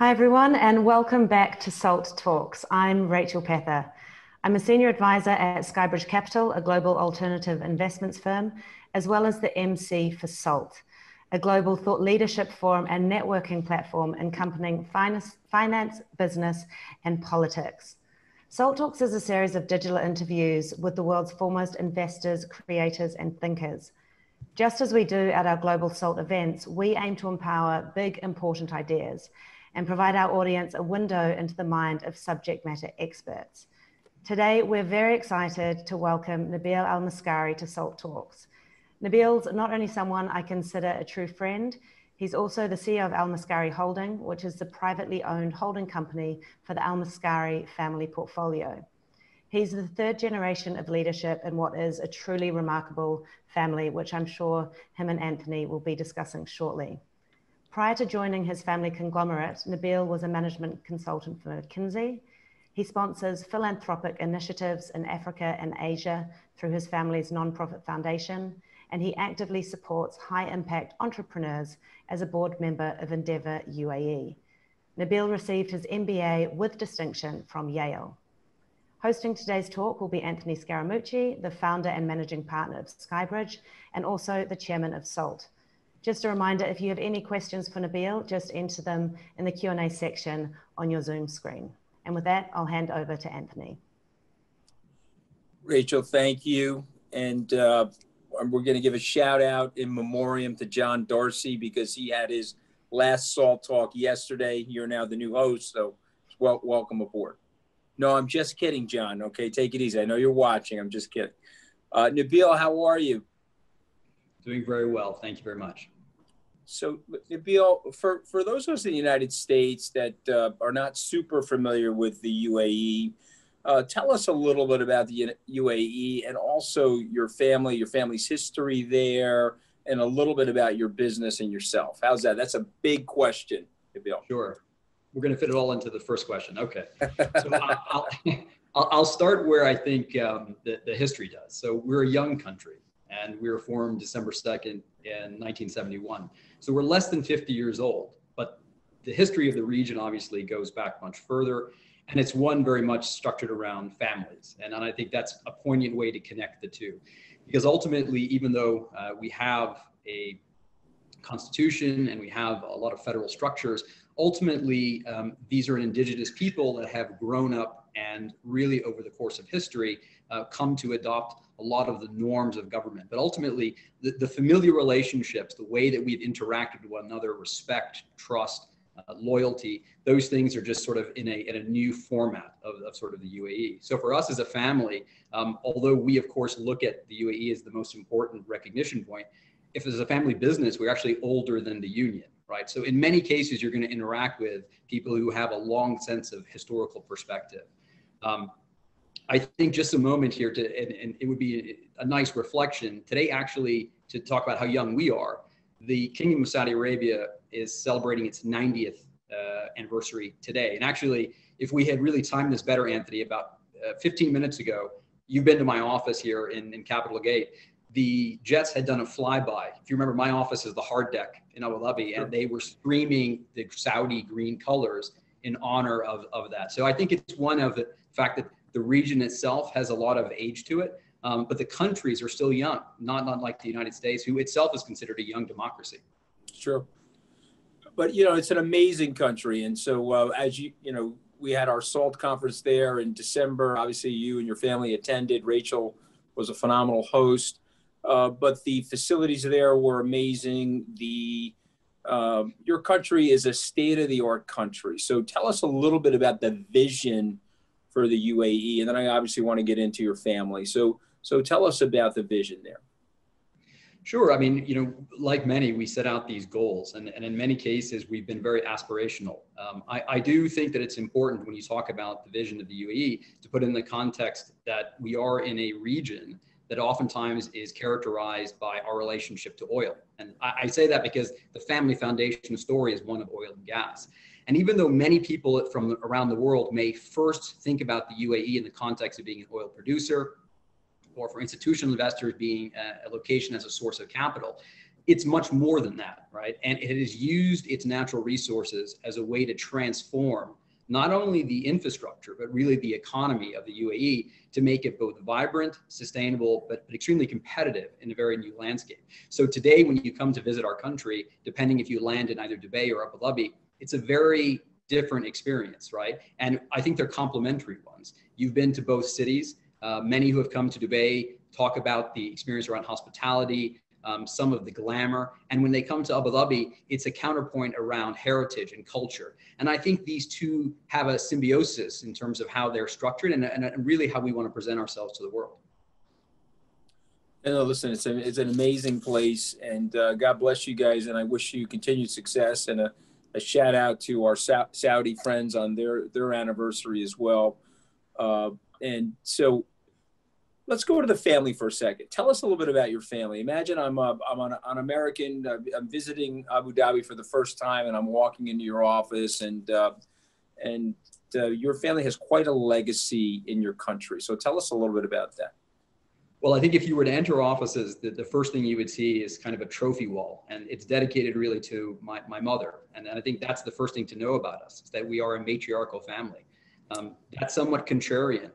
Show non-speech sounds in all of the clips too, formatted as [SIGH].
Hi, everyone, and welcome back to SALT Talks. I'm Rachel Pether. I'm a senior advisor at Skybridge Capital, a global alternative investments firm, as well as the MC for SALT, a global thought leadership forum and networking platform encompassing finance, finance, business, and politics. SALT Talks is a series of digital interviews with the world's foremost investors, creators, and thinkers. Just as we do at our global SALT events, we aim to empower big, important ideas and provide our audience a window into the mind of subject matter experts. Today, we're very excited to welcome Nabil Elmiskari to SALT Talks. Nabil's not only someone I consider a true friend, he's also the CEO of Elmiskari Holding, which is the privately owned holding company for the Elmiskari family portfolio. He's the third generation of leadership in what is a truly remarkable family, which I'm sure him and Anthony will be discussing shortly. Prior to joining his family conglomerate, Nabil was a management consultant for McKinsey. He sponsors philanthropic initiatives in Africa and Asia through his family's nonprofit foundation, and he actively supports high impact entrepreneurs as a board member of Endeavour UAE. Nabil received his MBA with distinction from Yale. Hosting today's talk will be Anthony Scaramucci, the founder and managing partner of Skybridge, and also the chairman of SALT. Just a reminder, if you have any questions for Nabil, just enter them in the Q&A section on your Zoom screen. And with that, I'll hand over to Anthony. Rachel, thank you. And uh, we're going to give a shout out in memoriam to John Darcy because he had his last Salt Talk yesterday. You're now the new host, so well, welcome aboard. No, I'm just kidding, John. Okay, take it easy. I know you're watching. I'm just kidding. Uh, Nabil, how are you? Doing very well. Thank you very much. So, Nabil, for, for those of us in the United States that uh, are not super familiar with the UAE, uh, tell us a little bit about the UAE and also your family, your family's history there, and a little bit about your business and yourself. How's that? That's a big question, Nabil. Sure. We're going to fit it all into the first question. Okay. [LAUGHS] So I'll, I'll, I'll, start where I think um, the, the history does. So we're a young country and we were formed December 2nd in 1971. So we're less than 50 years old, but the history of the region obviously goes back much further. And it's one very much structured around families. And, and I think that's a poignant way to connect the two. Because ultimately, even though uh, we have a constitution and we have a lot of federal structures, ultimately, um, these are an indigenous people that have grown up and really over the course of history uh, come to adopt a lot of the norms of government. But ultimately, the, the familiar relationships, the way that we've interacted with one another, respect, trust, uh, loyalty, those things are just sort of in a, in a new format of, of sort of the UAE. So for us as a family, um, although we of course look at the UAE as the most important recognition point, if it's a family business, we're actually older than the union, right? So in many cases, you're going to interact with people who have a long sense of historical perspective. Um, I think just a moment here to, and, and it would be a, nice reflection today, actually, to talk about how young we are. The Kingdom of Saudi Arabia is celebrating its 90th uh, anniversary today. And actually, if we had really timed this better, Anthony, about uh, 15 minutes ago, you've been to my office here in, in Capital Gate. The Jets had done a flyby. If you remember, my office is the hard deck in Abu Dhabi, sure. and they were streaming the Saudi green colors in honor of, of that. So I think it's one of the fact that the region itself has a lot of age to it, um, but the countries are still young, not, not like the United States, who itself is considered a young democracy. Sure. But, you know, it's an amazing country. And so, uh, as you, you know, we had our SALT conference there in December. Obviously, you and your family attended. Rachel was a phenomenal host. Uh, but the facilities there were amazing. The um, your country is a state of the art country. So tell us a little bit about the vision for the UAE, and then I obviously want to get into your family. So, so tell us about the vision there. Sure. I mean, you know, like many, we set out these goals, and, and in many cases, we've been very aspirational. Um, I, I do think that it's important when you talk about the vision of the UAE to put in the context that we are in a region that oftentimes is characterized by our relationship to oil. And I, I say that because the family foundation story is one of oil and gas. And even though many people from around the world may first think about the UAE in the context of being an oil producer, or for institutional investors being a, location as a source of capital, it's much more than that, right? And it has used its natural resources as a way to transform not only the infrastructure, but really the economy of the UAE to make it both vibrant, sustainable, but, but extremely competitive in a very new landscape. So today, when you come to visit our country, depending if you land in either Dubai or Abu Dhabi, it's a very different experience, right? And I think they're complementary ones. You've been to both cities. Uh, many who have come to Dubai talk about the experience around hospitality, um, some of the glamour. And when they come to Abu Dhabi, it's a counterpoint around heritage and culture. And I think these two have a symbiosis in terms of how they're structured and, and really how we want to present ourselves to the world. And no, listen, it's, a, it's an amazing place, and uh, God bless you guys, and I wish you continued success. And a, a shout out to our Saudi friends on their their anniversary as well. Uh, and so, let's go to the family for a second. Tell us a little bit about your family. Imagine I'm uh, I'm on an American. Uh, I'm visiting Abu Dhabi for the first time, and I'm walking into your office, and uh, and uh, your family has quite a legacy in your country. So tell us a little bit about that. Well, I think if you were to enter offices, the, the first thing you would see is kind of a trophy wall, and it's dedicated really to my, my mother. And I think that's the first thing to know about us, is that we are a matriarchal family. Um, that's somewhat contrarian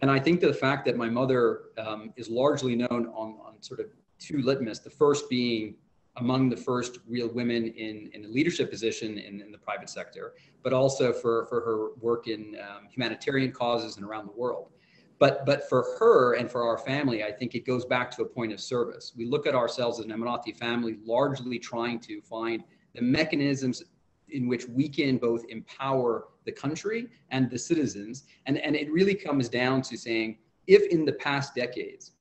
and I think the fact that my mother um, is largely known on, on sort of two litmus, the first being among the first real women in, in a leadership position in, in the private sector, but also for, for her work in um, humanitarian causes and around the world. But, but for her and for our family, I think it goes back to a point of service. We look at ourselves as an Emirati family largely trying to find the mechanisms in which we can both empower the country and the citizens. And, and it really comes down to saying, if in the past decades,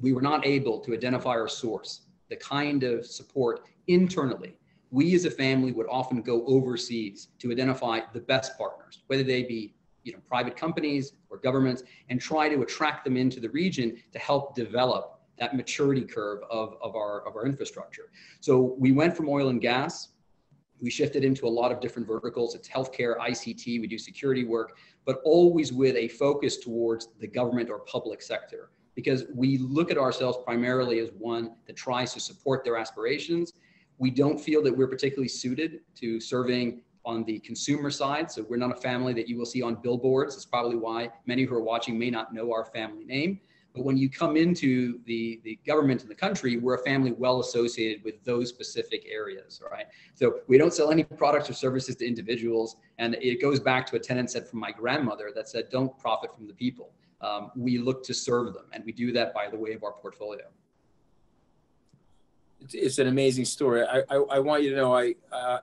we were not able to identify our source, the kind of support internally, we as a family would often go overseas to identify the best partners, whether they be you know, private companies or governments, and try to attract them into the region to help develop that maturity curve of, of, our, of our infrastructure. So we went from oil and gas we shifted into a lot of different verticals. It's healthcare, ICT, we do security work, but always with a focus towards the government or public sector because we look at ourselves primarily as one that tries to support their aspirations. We don't feel that we're particularly suited to serving on the consumer side. So we're not a family that you will see on billboards. That's probably why many who are watching may not know our family name. But when you come into the, the government in the country, we're a family well associated with those specific areas, right? So we don't sell any products or services to individuals. And it goes back to a tenet said from my grandmother that said, don't profit from the people. Um, we look to serve them. And we do that by the way of our portfolio. It's, it's an amazing story. I, I, I, want you to know I, uh,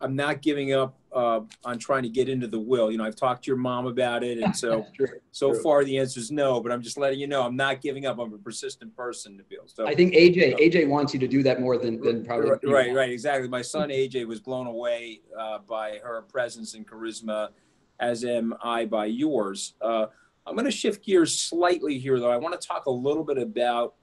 I'm not giving up uh, on trying to get into the will. You know, I've talked to your mom about it, and so [LAUGHS] so True. far the answer is no. But I'm just letting you know I'm not giving up. I'm a persistent person, Nabil. So I think AJ AJ wants you to do that more than than probably right right, right exactly. My son AJ was blown away uh, by her presence and charisma, as am I by yours. Uh, I'm going to shift gears slightly here, though. I want to talk a little bit about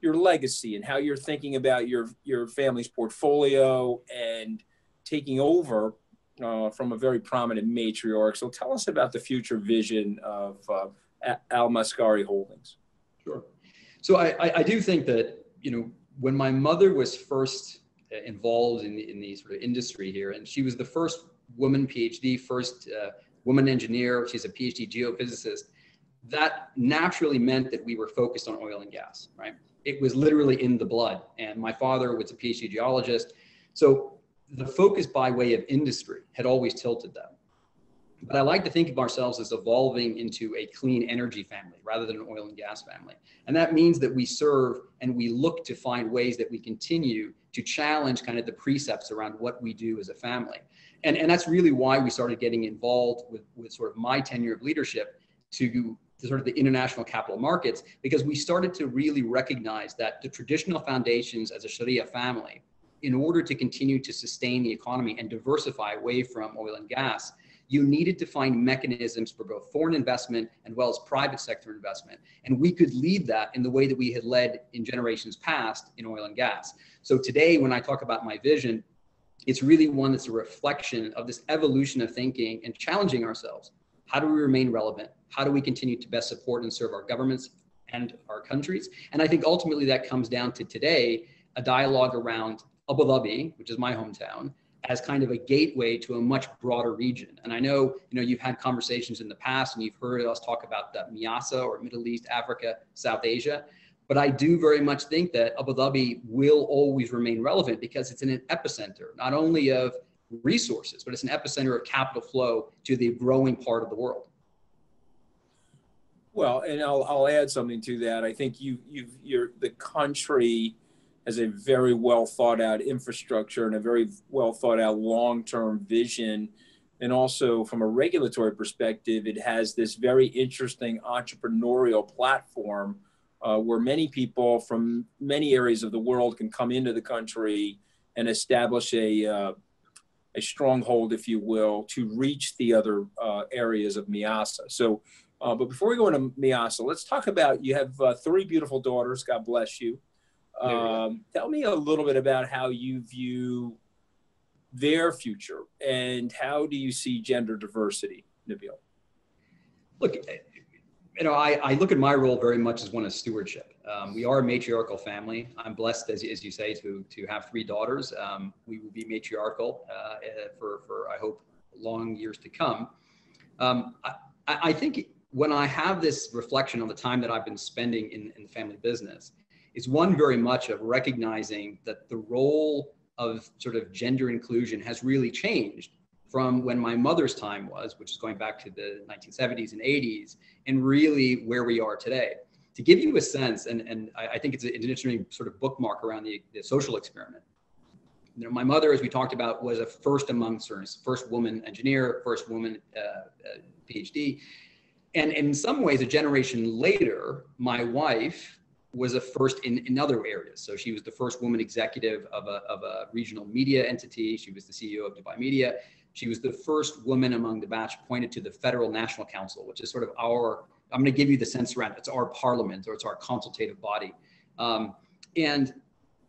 your legacy and how you're thinking about your your family's portfolio and taking over uh, from a very prominent matriarch. So tell us about the future vision of uh, Al Mascari Holdings. Sure. So I, I, do think that, you know, when my mother was first involved in the, in the sort of industry here, and she was the first woman PhD, first uh, woman engineer, she's a PhD geophysicist, that naturally meant that we were focused on oil and gas, right? It was literally in the blood. And my father was a PhD geologist. So the focus by way of industry had always tilted them. But I like to think of ourselves as evolving into a clean energy family rather than an oil and gas family. And that means that we serve and we look to find ways that we continue to challenge kind of the precepts around what we do as a family. And, and that's really why we started getting involved with, with sort of my tenure of leadership to, to sort of the international capital markets, because we started to really recognize that the traditional foundations as a Sharia family in order to continue to sustain the economy and diversify away from oil and gas, you needed to find mechanisms for both foreign investment and well as private sector investment. And we could lead that in the way that we had led in generations past in oil and gas. So today, when I talk about my vision, it's really one that's a reflection of this evolution of thinking and challenging ourselves. How do we remain relevant? How do we continue to best support and serve our governments and our countries? And I think ultimately that comes down to today a dialogue around Abu Dhabi, which is my hometown, as kind of a gateway to a much broader region. And I know, you know, you've had conversations in the past and you've heard us talk about the MEASA or Middle East, Africa, South Asia. But I do very much think that Abu Dhabi will always remain relevant because it's an epicenter, not only of resources, but it's an epicenter of capital flow to the growing part of the world. Well, and I'll, I'll add something to that. I think you, you've, you're, the country has a very well thought out infrastructure and a very well thought out long term vision. And also, from a regulatory perspective, it has this very interesting entrepreneurial platform uh, where many people from many areas of the world can come into the country and establish a, uh, a stronghold, if you will, to reach the other uh, areas of MEASA. So, uh, but before we go into MEASA, let's talk about you have uh, three beautiful daughters. God bless you. Um, tell me a little bit about how you view their future and how do you see gender diversity, Nabil? Look, you know, I, I look at my role very much as one of stewardship. Um, we are a matriarchal family. I'm blessed, as, as you say, to to have three daughters. Um, we will be matriarchal uh, for for I hope long years to come. Um, I, I think when I have this reflection on the time that I've been spending in, in the family business, is one very much of recognizing that the role of sort of gender inclusion has really changed from when my mother's time was, which is going back to the 1970s and 80s, and really where we are today. To give you a sense, and, and I, I think it's an interesting sort of bookmark around the, the social experiment. You know, my mother, as we talked about, was a first among first woman engineer, first woman uh, uh, PhD. And in some ways, a generation later, my wife was a first in, in other areas. So she was the first woman executive of a, of a regional media entity. She was the CEO of Dubai Media. She was the first woman among the batch appointed to the Federal National Council, which is sort of our, I'm going to give you the sense around. It's our parliament or it's our consultative body. Um, and,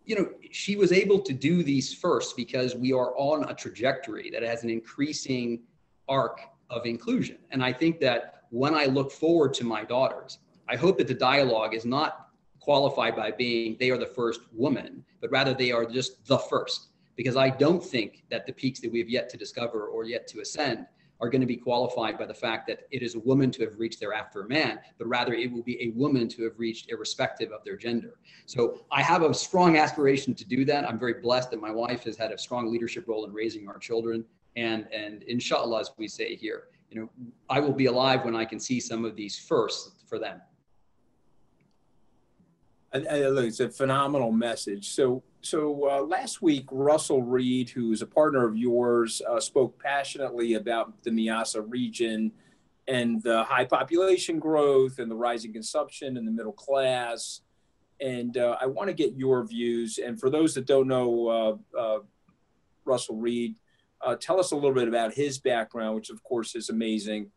you know, she was able to do these first because we are on a trajectory that has an increasing arc of inclusion. And I think that when I look forward to my daughters, I hope that the dialogue is not qualified by being they are the first woman, but rather they are just the first. Because I don't think that the peaks that we have yet to discover or yet to ascend are going to be qualified by the fact that it is a woman to have reached there after a man, but rather it will be a woman to have reached irrespective of their gender. So I have a strong aspiration to do that. I'm very blessed that my wife has had a strong leadership role in raising our children. And, and inshallah, as we say here, you know, I will be alive when I can see some of these firsts for them. It's a phenomenal message. So, so uh, last week, Russell Read, who is a partner of yours, uh, spoke passionately about the MEASA region and the high population growth and the rising consumption in the middle class. And uh, I want to get your views. And for those that don't know uh, uh, Russell Read, uh, tell us a little bit about his background, which of course is amazing.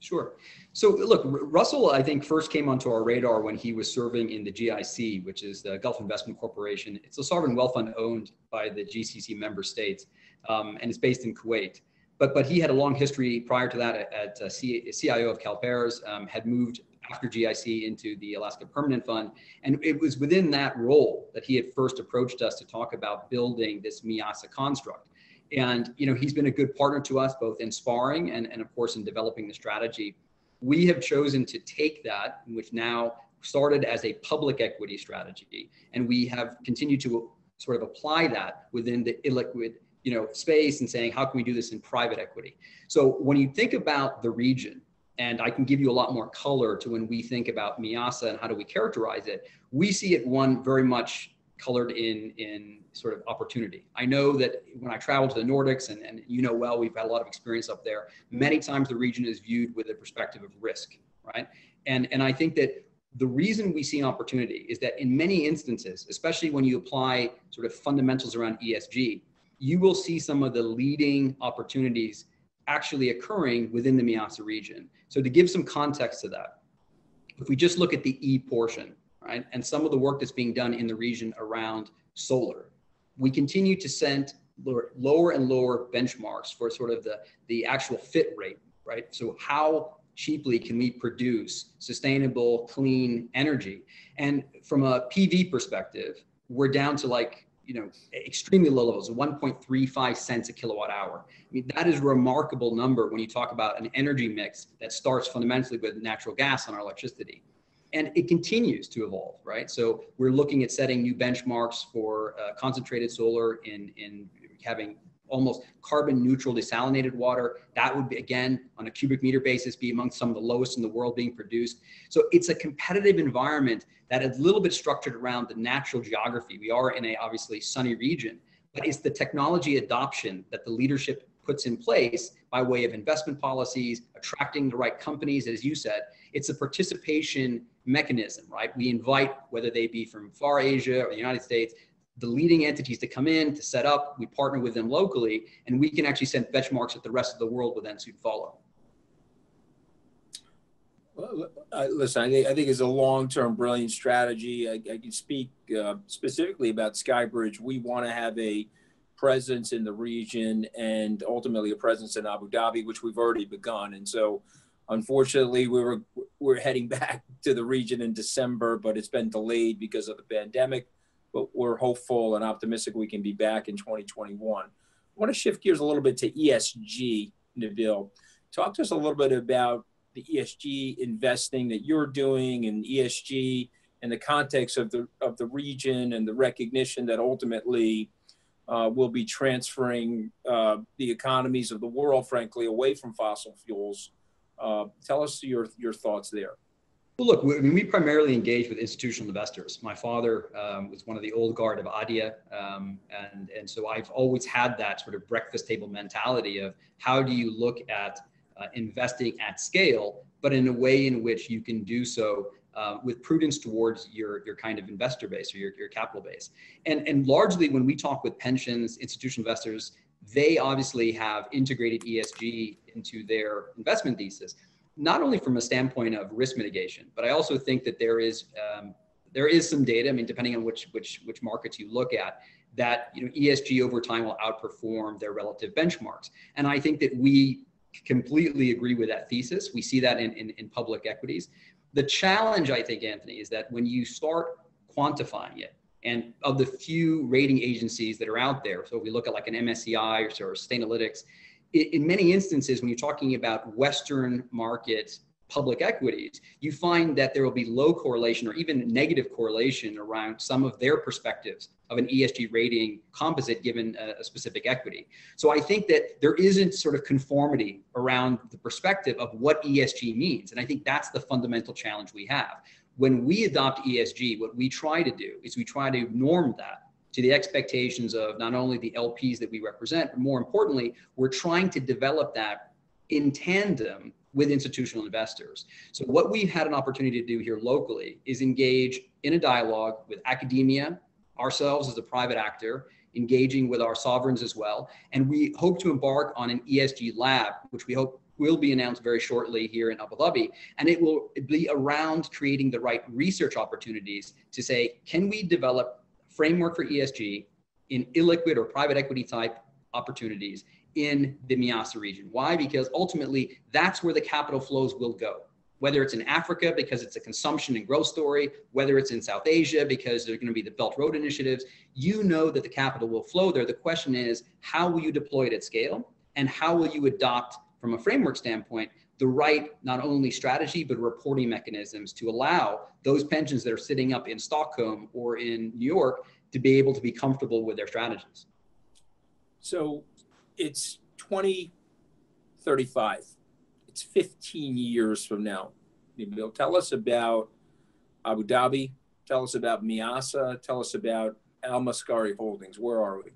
Sure. So look, Russell, I think first came onto our radar when he was serving in the GIC, which is the Gulf Investment Corporation. It's a sovereign wealth fund owned by the GCC member states, um, and it's based in Kuwait. But but he had a long history prior to that at, at uh, C, CIO of CalPERS, um, had moved after GIC into the Alaska Permanent Fund, and it was within that role that he had first approached us to talk about building this MEASA construct. And you know, he's been a good partner to us both in sparring and, and of course in developing the strategy. We have chosen to take that, which now started as a public equity strategy, and we have continued to sort of apply that within the illiquid you know space and saying how can we do this in private equity so when you think about the region and i can give you a lot more color to when we think about MEASA and how do we characterize it we see it one very much colored in in sort of opportunity. I know that when I travel to the Nordics, and, and you know well, we've had a lot of experience up there. Many times the region is viewed with a perspective of risk, right? And and I think that the reason we see opportunity is that in many instances, especially when you apply sort of fundamentals around ESG, you will see some of the leading opportunities actually occurring within the MEASA region. So to give some context to that, if we just look at the E portion, right? And some of the work that's being done in the region around solar. We continue to send lower, and lower benchmarks for sort of the, the actual fit rate, right? So how cheaply can we produce sustainable, clean energy? And from a PV perspective, we're down to like, you know, extremely low levels, 1.35 cents a kilowatt hour. I mean, that is a remarkable number when you talk about an energy mix that starts fundamentally with natural gas on our electricity. And it continues to evolve, right? So we're looking at setting new benchmarks for uh, concentrated solar in, in having almost carbon neutral desalinated water. That would be, again, on a cubic meter basis, be among some of the lowest in the world being produced. So it's a competitive environment that is a little bit structured around the natural geography. We are in a obviously sunny region, but it's the technology adoption that the leadership puts in place by way of investment policies, attracting the right companies, as you said. It's a participation mechanism, right? We invite, whether they be from far Asia or the United States, the leading entities to come in to set up. We partner with them locally, and we can actually send benchmarks that the rest of the world will then soon follow. Well, uh, listen, I think, I think it's a long-term brilliant strategy. I, I can speak uh, specifically about Skybridge. We want to have a presence in the region and ultimately a presence in Abu Dhabi, which we've already begun. And so, unfortunately, we were we're heading [LAUGHS] back to the region in December, but it's been delayed because of the pandemic but we're hopeful and optimistic we can be back in 2021. I want to shift gears a little bit to ESG, Nabil. Talk to us a little bit about the ESG investing that you're doing and ESG in the context of the of the region and the recognition that ultimately uh, will be transferring uh, the economies of the world, frankly, away from fossil fuels. Uh, tell us your your thoughts there. Well, look, we, I mean, we primarily engage with institutional investors. My father um, was one of the old guard of ADIA, um, and and so I've always had that sort of breakfast table mentality of how do you look at uh, investing at scale, but in a way in which you can do so uh, with prudence towards your your kind of investor base or your, your capital base. And and largely when we talk with pensions, institutional investors, they obviously have integrated ESG into their investment thesis not only from a standpoint of risk mitigation, but I also think that there is um, there is some data. I mean, depending on which which which markets you look at, that you know ESG over time will outperform their relative benchmarks. And I think that we completely agree with that thesis. We see that in, in, in public equities. The challenge, I think, Anthony, is that when you start quantifying it, and of the few rating agencies that are out there, so if we look at like an MSCI or, or Sustainalytics, in many instances, when you're talking about Western market public equities, you find that there will be low correlation or even negative correlation around some of their perspectives of an ESG rating composite given a, a, specific equity. So I think that there isn't sort of conformity around the perspective of what ESG means. And I think that's the fundamental challenge we have. When we adopt ESG, what we try to do is we try to norm that to the expectations of not only the LPs that we represent, but more importantly, we're trying to develop that in tandem with institutional investors. So what we've had an opportunity to do here locally is engage in a dialogue with academia, ourselves as a private actor, engaging with our sovereigns as well. And we hope to embark on an ESG lab, which we hope will be announced very shortly here in Abu Dhabi. And it will be around creating the right research opportunities to say, can we develop framework for ESG in illiquid or private equity type opportunities in the MEASA region. Why? Because ultimately that's where the capital flows will go. Whether it's in Africa because it's a consumption and growth story, whether it's in South Asia because there's going to be the Belt Road initiatives, you know that the capital will flow there. The question is, how will you deploy it at scale? And how will you adopt, from a framework standpoint, the right not only strategy but reporting mechanisms to allow those pensions that are sitting up in Stockholm or in New York to be able to be comfortable with their strategies. So it's 2035. It's 15 years from now. Nabil, tell us about Abu Dhabi. Tell us about MEASA. Tell us about Al Mascari Holdings. Where are we?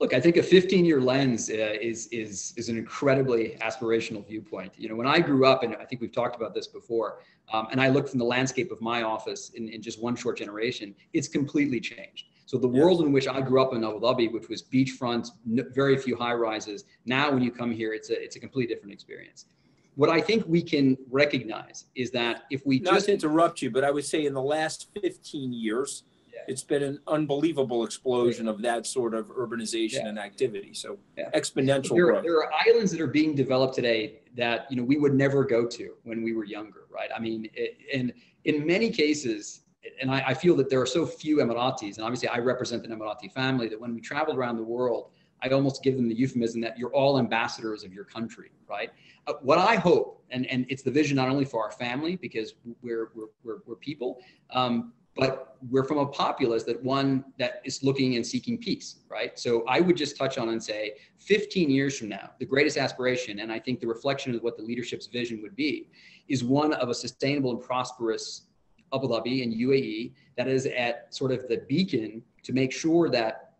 Look, I think a 15 year lens uh, is, is, is an incredibly aspirational viewpoint. You know, when I grew up, and I think we've talked about this before, um, and I looked from the landscape of my office in, in just one short generation, it's completely changed. So the world in which I grew up in Abu Dhabi, which was beachfront, very few high rises, now when you come here, it's a, it's a completely different experience. What I think we can recognize is that if we Not just interrupt you, but I would say in the last 15 years, it's been an unbelievable explosion of that sort of urbanization yeah. and activity. So yeah. exponential there, growth. There are islands that are being developed today that you know we would never go to when we were younger, right? I mean, it, and in many cases, and I, I, feel that there are so few Emiratis, and obviously I represent the Emirati family, that when we traveled around the world, I almost give them the euphemism that you're all ambassadors of your country, right? Uh, what I hope, and, and it's the vision not only for our family, because we're, we're, we're, we're people, um, but we're from a populace that one that is looking and seeking peace, right? So I would just touch on and say 15 years from now, the greatest aspiration, and I think the reflection of what the leadership's vision would be, is one of a sustainable and prosperous Abu Dhabi and UAE that is at sort of the beacon to make sure that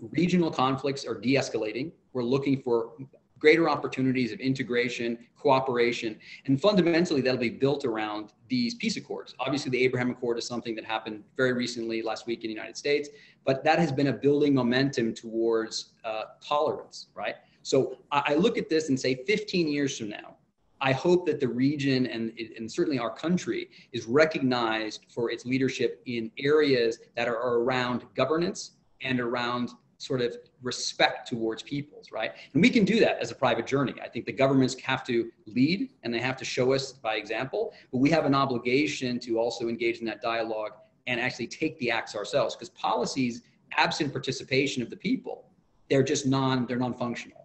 regional conflicts are de-escalating. We're looking for greater opportunities of integration, cooperation, and fundamentally that'll be built around these peace accords. Obviously, the Abraham Accord is something that happened very recently last week in the United States, but that has been a building momentum towards uh, tolerance, right? So I look at this and say 15 years from now, I hope that the region and, and certainly our country is recognized for its leadership in areas that are around governance and around sort of respect towards peoples, right? And we can do that as a private journey. I think the governments have to lead and they have to show us by example, but we have an obligation to also engage in that dialogue and actually take the acts ourselves because policies absent participation of the people, they're just non, they're non-functional.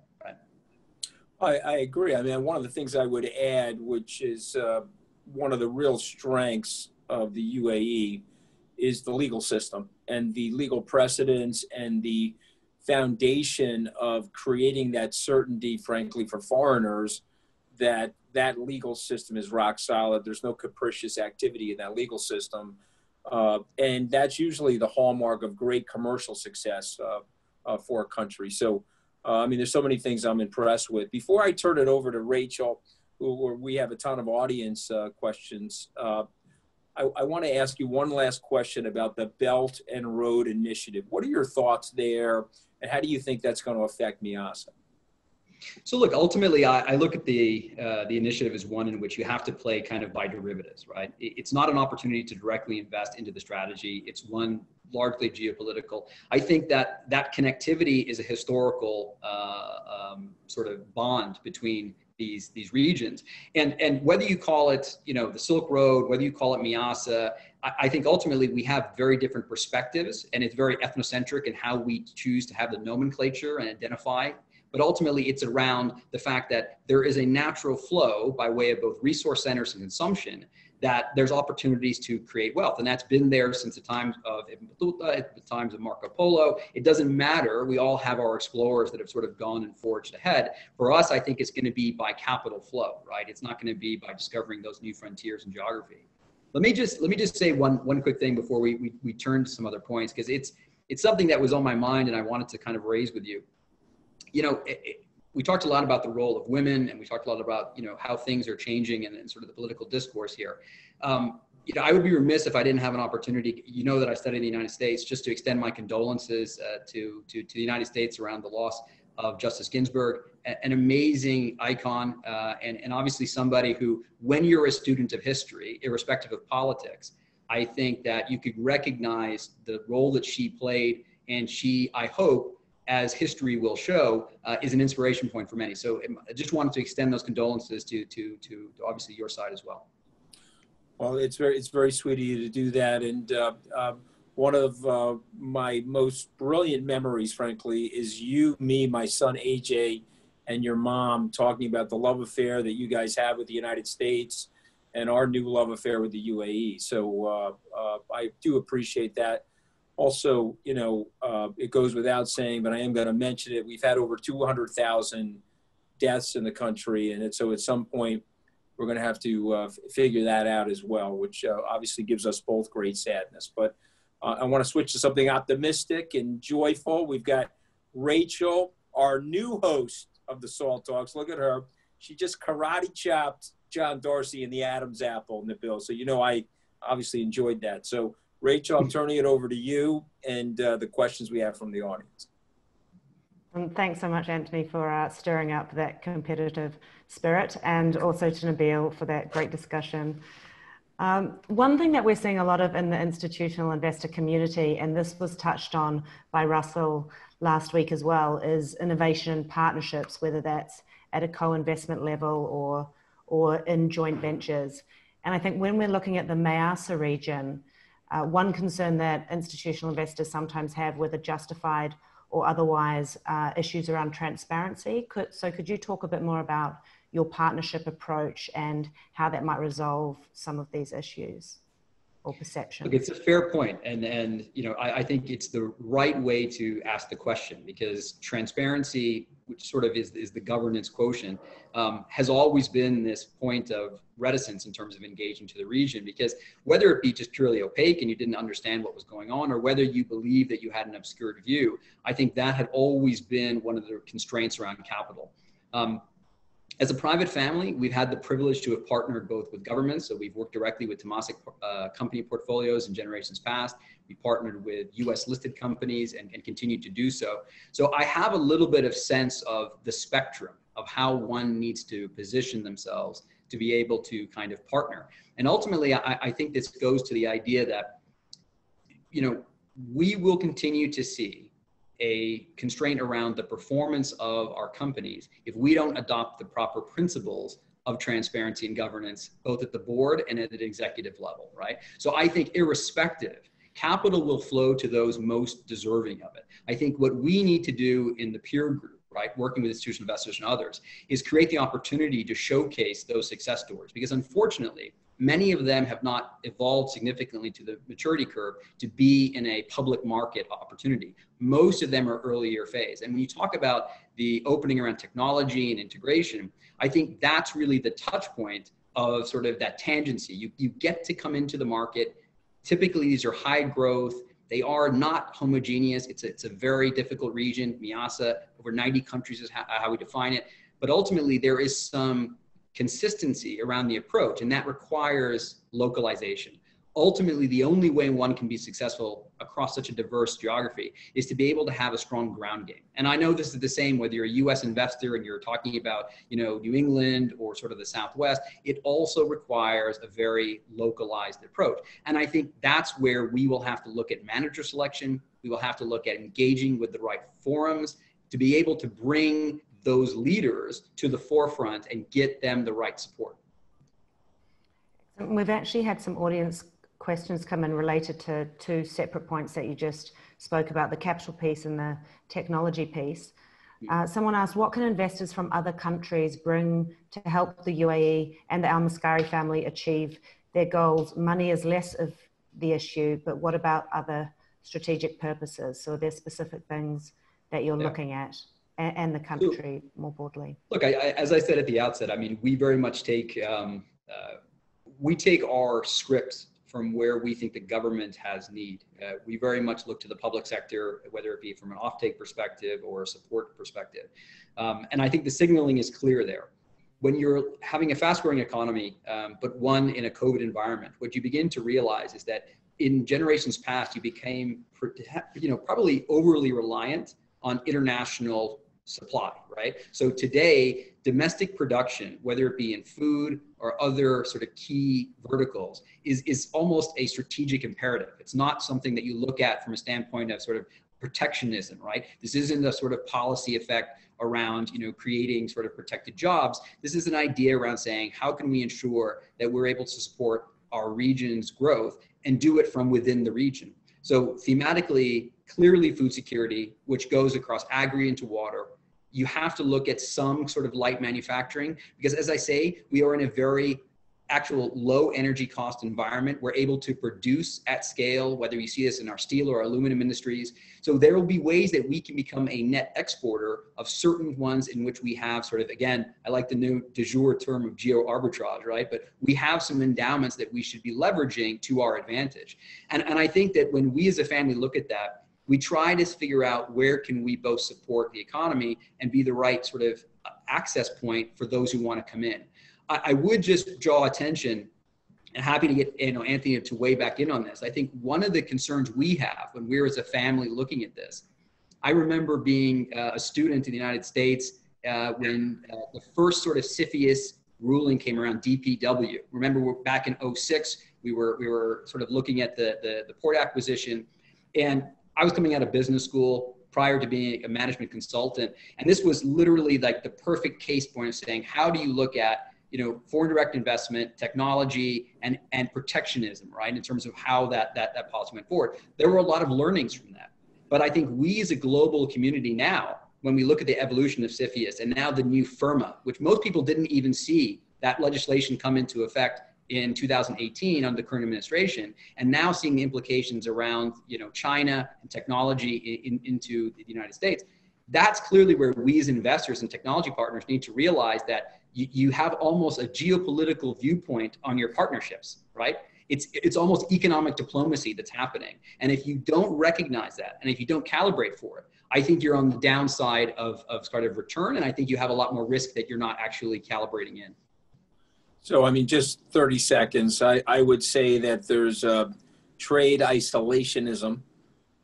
I, I, agree. I mean, one of the things I would add, which is uh, one of the real strengths of the UAE, is the legal system and the legal precedents and the foundation of creating that certainty, frankly, for foreigners that that legal system is rock solid. There's no capricious activity in that legal system. Uh, and that's usually the hallmark of great commercial success uh, uh, for a country. So, uh, I mean, there's so many things I'm impressed with. Before I turn it over to Rachel, who we have a ton of audience uh, questions, uh, I, I want to ask you one last question about the Belt and Road Initiative. What are your thoughts there, and how do you think that's going to affect MEASA? So look, ultimately, I, I look at the uh, the initiative as one in which you have to play kind of by derivatives, right? It, it's not an opportunity to directly invest into the strategy. It's one largely geopolitical. I think that that connectivity is a historical uh, um, sort of bond between these these regions. And and whether you call it you know the Silk Road, whether you call it MEASA, I, I think ultimately we have very different perspectives, and it's very ethnocentric in how we choose to have the nomenclature and identify but ultimately it's around the fact that there is a natural flow by way of both resource centers and consumption that there's opportunities to create wealth. And that's been there since the times of Ibn Battuta, the times of Marco Polo. It doesn't matter. We all have our explorers that have sort of gone and forged ahead. For us, I think it's going to be by capital flow, right? It's not going to be by discovering those new frontiers in geography. Let me just let me just say one one quick thing before we we, we turn to some other points because it's it's something that was on my mind and I wanted to kind of raise with you. You know, it, we talked a lot about the role of women and we talked a lot about you know how things are changing and, and sort of the political discourse here. Um, you know i would be remiss if i didn't have an opportunity you know that i studied in the united states just to extend my condolences uh, to, to, to the united states around the loss of justice ginsburg an amazing icon uh, and, and obviously somebody who when you're a student of history irrespective of politics i think that you could recognize the role that she played and she i hope as history will show, uh, is an inspiration point for many. So um, I just wanted to extend those condolences to, to, to, obviously your side as well. Well, it's very, it's very sweet of you to do that. And uh, uh, one of uh, my most brilliant memories, frankly, is you, me, my son AJ, and your mom talking about the love affair that you guys have with the United States and our new love affair with the UAE. So uh, uh, I do appreciate that also, you know, uh, it goes without saying, but I am going to mention it. We've had over 200,000 deaths in the country, and it, so at some point we're going to have to uh, figure that out as well, which uh, obviously gives us both great sadness. But uh, I want to switch to something optimistic and joyful. We've got Rachel, our new host of the Salt Talks. Look at her; she just karate chopped John Darcy in the Adam's apple in the bill. So you know I obviously enjoyed that. So Rachel, I'm turning it over to you and uh, the questions we have from the audience. Um, thanks so much, Anthony, for uh, stirring up that competitive spirit, and also to Nabil for that great discussion. Um, one thing that we're seeing a lot of in the institutional investor community, and this was touched on by Russell last week as well, is innovation partnerships, whether that's at a co-investment level or or in joint ventures. And I think when we're looking at the MEASA region, uh, one concern that institutional investors sometimes have, whether justified or otherwise, uh, issues around transparency. Could, so could you talk a bit more about your partnership approach and how that might resolve some of these issues or perception? Look, it's a fair point, and and you know I, I think it's the right way to ask the question because transparency, which sort of is is the governance quotient, um, has always been this point of reticence in terms of engaging to the region because whether it be just purely opaque and you didn't understand what was going on, or whether you believe that you had an obscured view, I think that had always been one of the constraints around capital. Um, as a private family, we've had the privilege to have partnered both with governments. So we've worked directly with Temasek uh, company portfolios in generations past. We partnered with US listed companies and, and continue to do so. So I have a little bit of sense of the spectrum of how one needs to position themselves to be able to kind of partner. And ultimately, I, I think this goes to the idea that, you know, we will continue to see a constraint around the performance of our companies if we don't adopt the proper principles of transparency and governance, both at the board and at the executive level, right? So I think irrespective, capital will flow to those most deserving of it. I think what we need to do in the peer group right, working with institutional investors and others, is create the opportunity to showcase those success stories. Because unfortunately, Many of them have not evolved significantly to the maturity curve to be in a public market opportunity. Most of them are earlier phase. And when you talk about the opening around technology and integration, I think that's really the touch point of sort of that tangency. You, you get to come into the market. Typically, these are high growth. They are not homogeneous. It's a, it's a very difficult region. MEASA, over 90 countries is how, how we define it. But ultimately, there is some consistency around the approach, and that requires localization. Ultimately, the only way one can be successful across such a diverse geography is to be able to have a strong ground game. And I know this is the same whether you're a US investor and you're talking about, you know, New England or sort of the Southwest, it also requires a very localized approach. And I think that's where we will have to look at manager selection, we will have to look at engaging with the right forums to be able to bring those leaders to the forefront and get them the right support. We've actually had some audience questions come in related to two separate points that you just spoke about the capital piece and the technology piece. Uh, someone asked, what can investors from other countries bring to help the UAE and the Al Mascari family achieve their goals? Money is less of the issue, but what about other strategic purposes? So are there specific things that you're yeah. looking at? And, and the country so, more broadly? Look, I, I, as I said at the outset, I mean, we very much take um, uh, we take our scripts from where we think the government has need. Uh, we very much look to the public sector, whether it be from an offtake perspective or a support perspective. Um, and I think the signaling is clear there. When you're having a fast growing economy, um, but one in a COVID environment, what you begin to realize is that in generations past, you became, you know, probably overly reliant on international supply, right? So today, domestic production, whether it be in food or other sort of key verticals, is, is almost a strategic imperative. It's not something that you look at from a standpoint of sort of protectionism, right? This isn't a sort of policy effect around, you know, creating sort of protected jobs. This is an idea around saying, how can we ensure that we're able to support our region's growth and do it from within the region? So thematically, clearly food security, which goes across agri into water. You have to look at some sort of light manufacturing because as I say, we are in a very actual low energy cost environment. We're able to produce at scale, whether you see this in our steel or aluminum industries. So there will be ways that we can become a net exporter of certain ones in which we have sort of, again, I like the new de jour term of geo arbitrage, right? But we have some endowments that we should be leveraging to our advantage. And, and I think that when we as a family look at that, we try to figure out where can we both support the economy and be the right sort of access point for those who want to come in. I, I would just draw attention and happy to get you know Anthony to weigh back in on this. I think one of the concerns we have when we're as a family looking at this, I remember being uh, a student in the United States uh, when uh, the first sort of CFIUS ruling came around DPW. Remember, back in 06, We were we were sort of looking at the the, the port acquisition, and I was coming out of business school prior to being a management consultant, and this was literally like the perfect case point of saying, how do you look at you know foreign direct investment, technology, and and protectionism, right? In terms of how that that that policy went forward, there were a lot of learnings from that. But I think we as a global community now, when we look at the evolution of CFIUS and now the new FIRRMA, which most people didn't even see that legislation come into effect in 2018 under the current administration, and now seeing the implications around you know China and technology in, in, into the United States. That's clearly where we as investors and technology partners need to realize that you, you have almost a geopolitical viewpoint on your partnerships, right? It's, it's almost economic diplomacy that's happening. And if you don't recognize that, and if you don't calibrate for it, I think you're on the downside of, of sort of return. And I think you have a lot more risk that you're not actually calibrating in. So, I mean, just 30 seconds. I, I would say that there's a trade isolationism,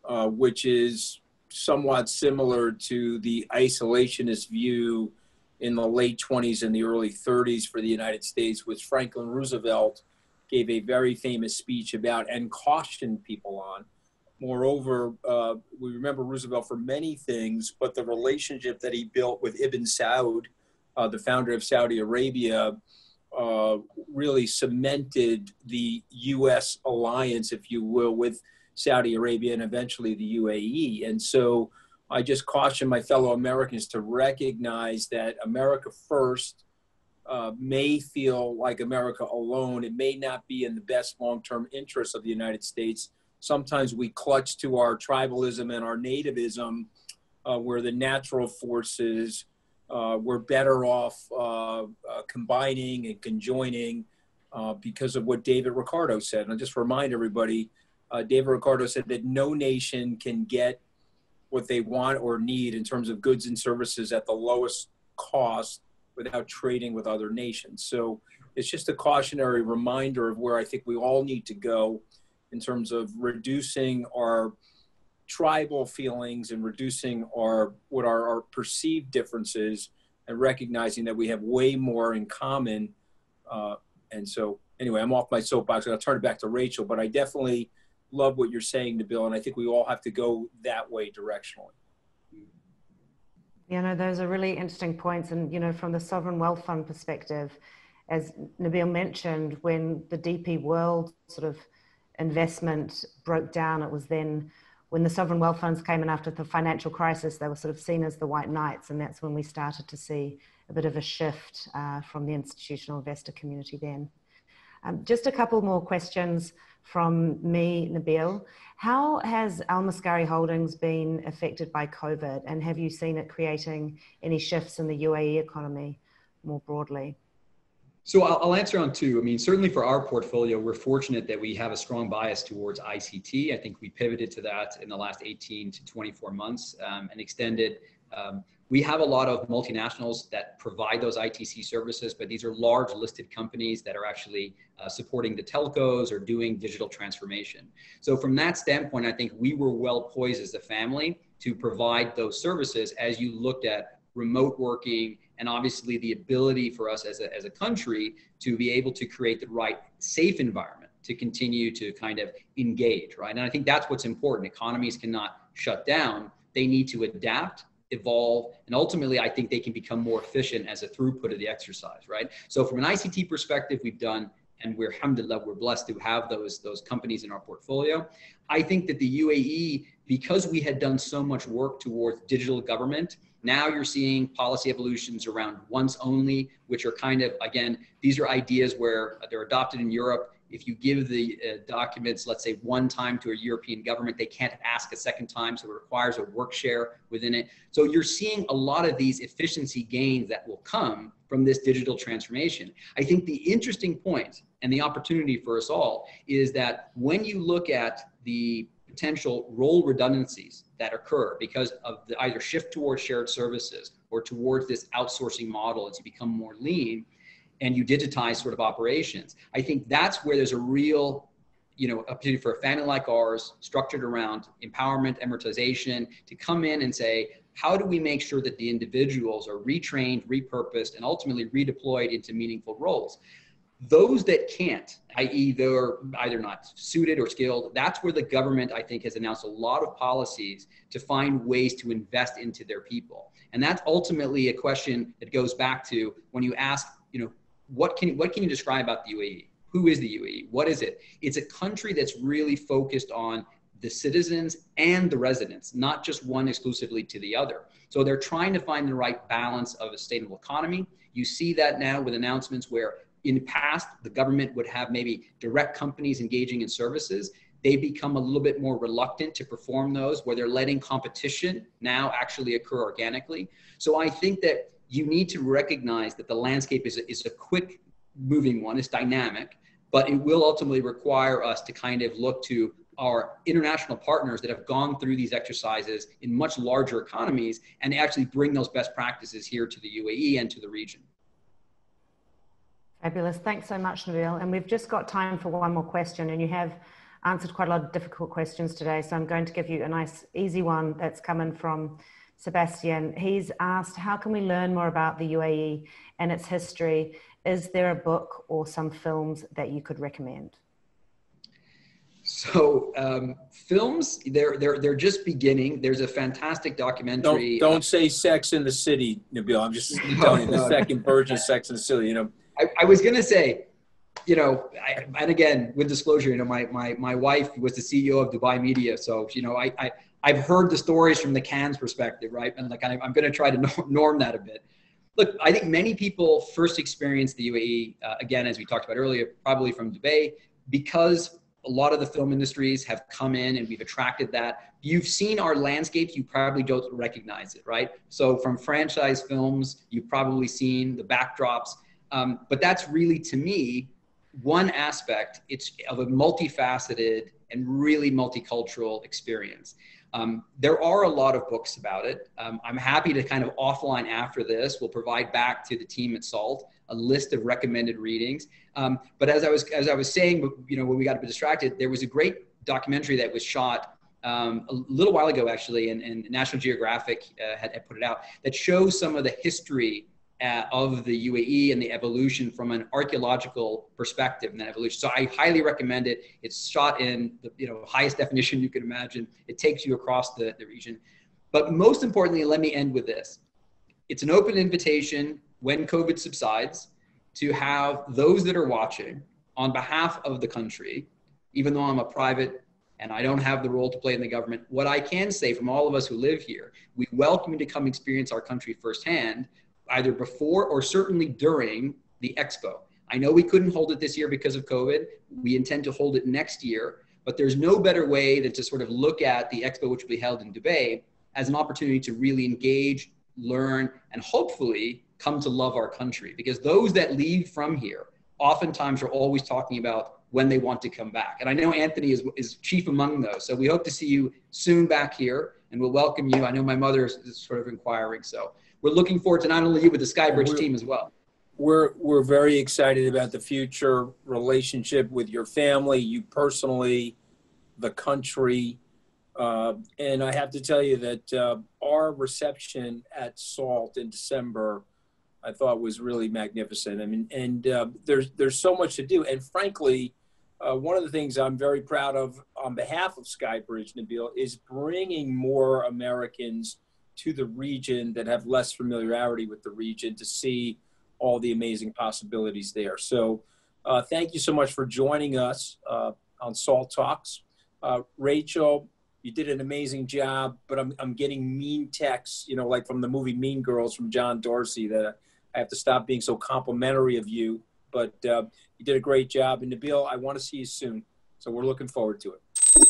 uh, which is somewhat similar to the isolationist view in the late 20s and the early 30s for the United States, which Franklin Roosevelt gave a very famous speech about and cautioned people on. Moreover, uh, we remember Roosevelt for many things, but the relationship that he built with Ibn Saud, uh, the founder of Saudi Arabia, uh, really cemented the U.S. alliance, if you will, with Saudi Arabia and eventually the UAE. And so I just caution my fellow Americans to recognize that America first uh, may feel like America alone. It may not be in the best long term interests of the United States. Sometimes we clutch to our tribalism and our nativism, uh, where the natural forces uh, we're better off uh, uh, combining and conjoining uh, because of what David Ricardo said. And I'll just remind everybody uh, David Ricardo said that no nation can get what they want or need in terms of goods and services at the lowest cost without trading with other nations. So it's just a cautionary reminder of where I think we all need to go in terms of reducing our tribal feelings and reducing our what are our perceived differences and recognizing that we have way more in common. Uh, and so, anyway, I'm off my soapbox. I'll turn it back to Rachel, but I definitely love what you're saying, Nabil, and I think we all have to go that way directionally. You know, those are really interesting points. And, you know, from the sovereign wealth fund perspective, as Nabil mentioned, when the DP World sort of investment broke down, it was then when the sovereign wealth funds came in after the financial crisis, they were sort of seen as the white knights, and that's when we started to see a bit of a shift uh, from the institutional investor community then. Um, just a couple more questions from me, Nabil. How has Al Holdings been affected by COVID, and have you seen it creating any shifts in the UAE economy more broadly? So I'll, I'll, answer on two. I mean, certainly for our portfolio, we're fortunate that we have a strong bias towards ICT. I think we pivoted to that in the last 18 to 24 months um, and extended. Um, we have a lot of multinationals that provide those ITC services, but these are large listed companies that are actually uh, supporting the telcos or doing digital transformation. So from that standpoint, I think we were well poised as a family to provide those services as you looked at remote working and obviously the ability for us as a, as a country to be able to create the right safe environment to continue to kind of engage, right? And I think that's what's important. Economies cannot shut down. They need to adapt, evolve, and ultimately I think they can become more efficient as a throughput of the exercise, right? So from an ICT perspective, we've done and we're alhamdulillah, we're blessed to have those those companies in our portfolio. I think that the UAE, because we had done so much work towards digital government now you're seeing policy evolutions around once only, which are kind of, again, these are ideas where they're adopted in Europe. If you give the uh, documents, let's say one time to a European government, they can't ask a second time. So it requires a work share within it. So you're seeing a lot of these efficiency gains that will come from this digital transformation. I think the interesting point and the opportunity for us all is that when you look at the potential role redundancies that occur because of the either shift towards shared services or towards this outsourcing model as you become more lean and you digitize sort of operations. I think that's where there's a real you know, opportunity for a family like ours, structured around empowerment, Emiratization, to come in and say, how do we make sure that the individuals are retrained, repurposed, and ultimately redeployed into meaningful roles? those that can't, i.e., they're either not suited or skilled, that's where the government, I think, has announced a lot of policies to find ways to invest into their people. And that's ultimately a question that goes back to when you ask, you know, what can what can you describe about the UAE? Who is the UAE? What is it? It's a country that's really focused on the citizens and the residents, not just one exclusively to the other. So they're trying to find the right balance of a sustainable economy. You see that now with announcements where in the past the government would have maybe direct companies engaging in services. They become a little bit more reluctant to perform those where they're letting competition now actually occur organically. So I think that you need to recognize that the landscape is a, is a quick moving one, it's dynamic, but it will ultimately require us to kind of look to our international partners that have gone through these exercises in much larger economies and actually bring those best practices here to the UAE and to the region. Fabulous. Thanks so much, Nabil. And we've just got time for one more question, and you have answered quite a lot of difficult questions today. So I'm going to give you a nice, easy one that's coming from Sebastian. He's asked, How can we learn more about the UAE and its history? Is there a book or some films that you could recommend? So um, films, they're they're they're just beginning. There's a fantastic documentary. Don't, don't uh, say Sex in the City, Nabil. I'm just [LAUGHS] no, telling you the no. second version of Sex in the City. You know, I, I was gonna say, you know, I, and again with disclosure, you know, my my my wife was the CEO of Dubai Media, so you know, I I I've heard the stories from the Cannes perspective, right? And like I, I'm gonna try to [LAUGHS] norm that a bit. Look, I think many people first experience the UAE uh, again, as we talked about earlier, probably from Dubai because a lot of the film industries have come in and we've attracted that. You've seen our landscapes, you probably don't recognize it, right? So from franchise films, you've probably seen the backdrops. Um, but that's really, to me, one aspect it's of a multifaceted and really multicultural experience. Um, there are a lot of books about it. Um, I'm happy to kind of offline after this. We'll provide back to the team at SALT a list of recommended readings. Um, but as I was as I was saying, you know, when we got a bit distracted, there was a great documentary that was shot um, a little while ago, actually, and, and National Geographic uh, had, had, put it out that shows some of the history uh, of the UAE and the evolution from an archaeological perspective and that evolution. So I highly recommend it. It's shot in the you know highest definition you can imagine. It takes you across the, the region. But most importantly, let me end with this. It's an open invitation when COVID subsides to have those that are watching on behalf of the country, even though I'm a private and I don't have the role to play in the government, what I can say from all of us who live here, we welcome you to come experience our country firsthand, either before or certainly during the expo. I know we couldn't hold it this year because of COVID. We intend to hold it next year, but there's no better way than to sort of look at the expo, which will be held in Dubai, as an opportunity to really engage, learn, and hopefully come to love our country because those that leave from here oftentimes are always talking about when they want to come back. And I know Anthony is, is chief among those. So we hope to see you soon back here and we'll welcome you. I know my mother is, is sort of inquiring. So we're looking forward to not only you, but the Skybridge team as well. We're, we're very excited about the future relationship with your family, you personally, the country. Uh, and I have to tell you that uh, our reception at SALT in December I thought was really magnificent. I mean, and uh, there's there's so much to do. And frankly, uh, one of the things I'm very proud of on behalf of Skybridge, Nabil, is bringing more Americans to the region that have less familiarity with the region to see all the amazing possibilities there. So, uh, thank you so much for joining us uh, on Salt Talks. Uh, Rachel, you did an amazing job, but I'm, I'm getting mean texts, you know, like from the movie Mean Girls from John Darcy that I have to stop being so complimentary of you. But uh, you did a great job. And Nabil, I want to see you soon. So we're looking forward to it.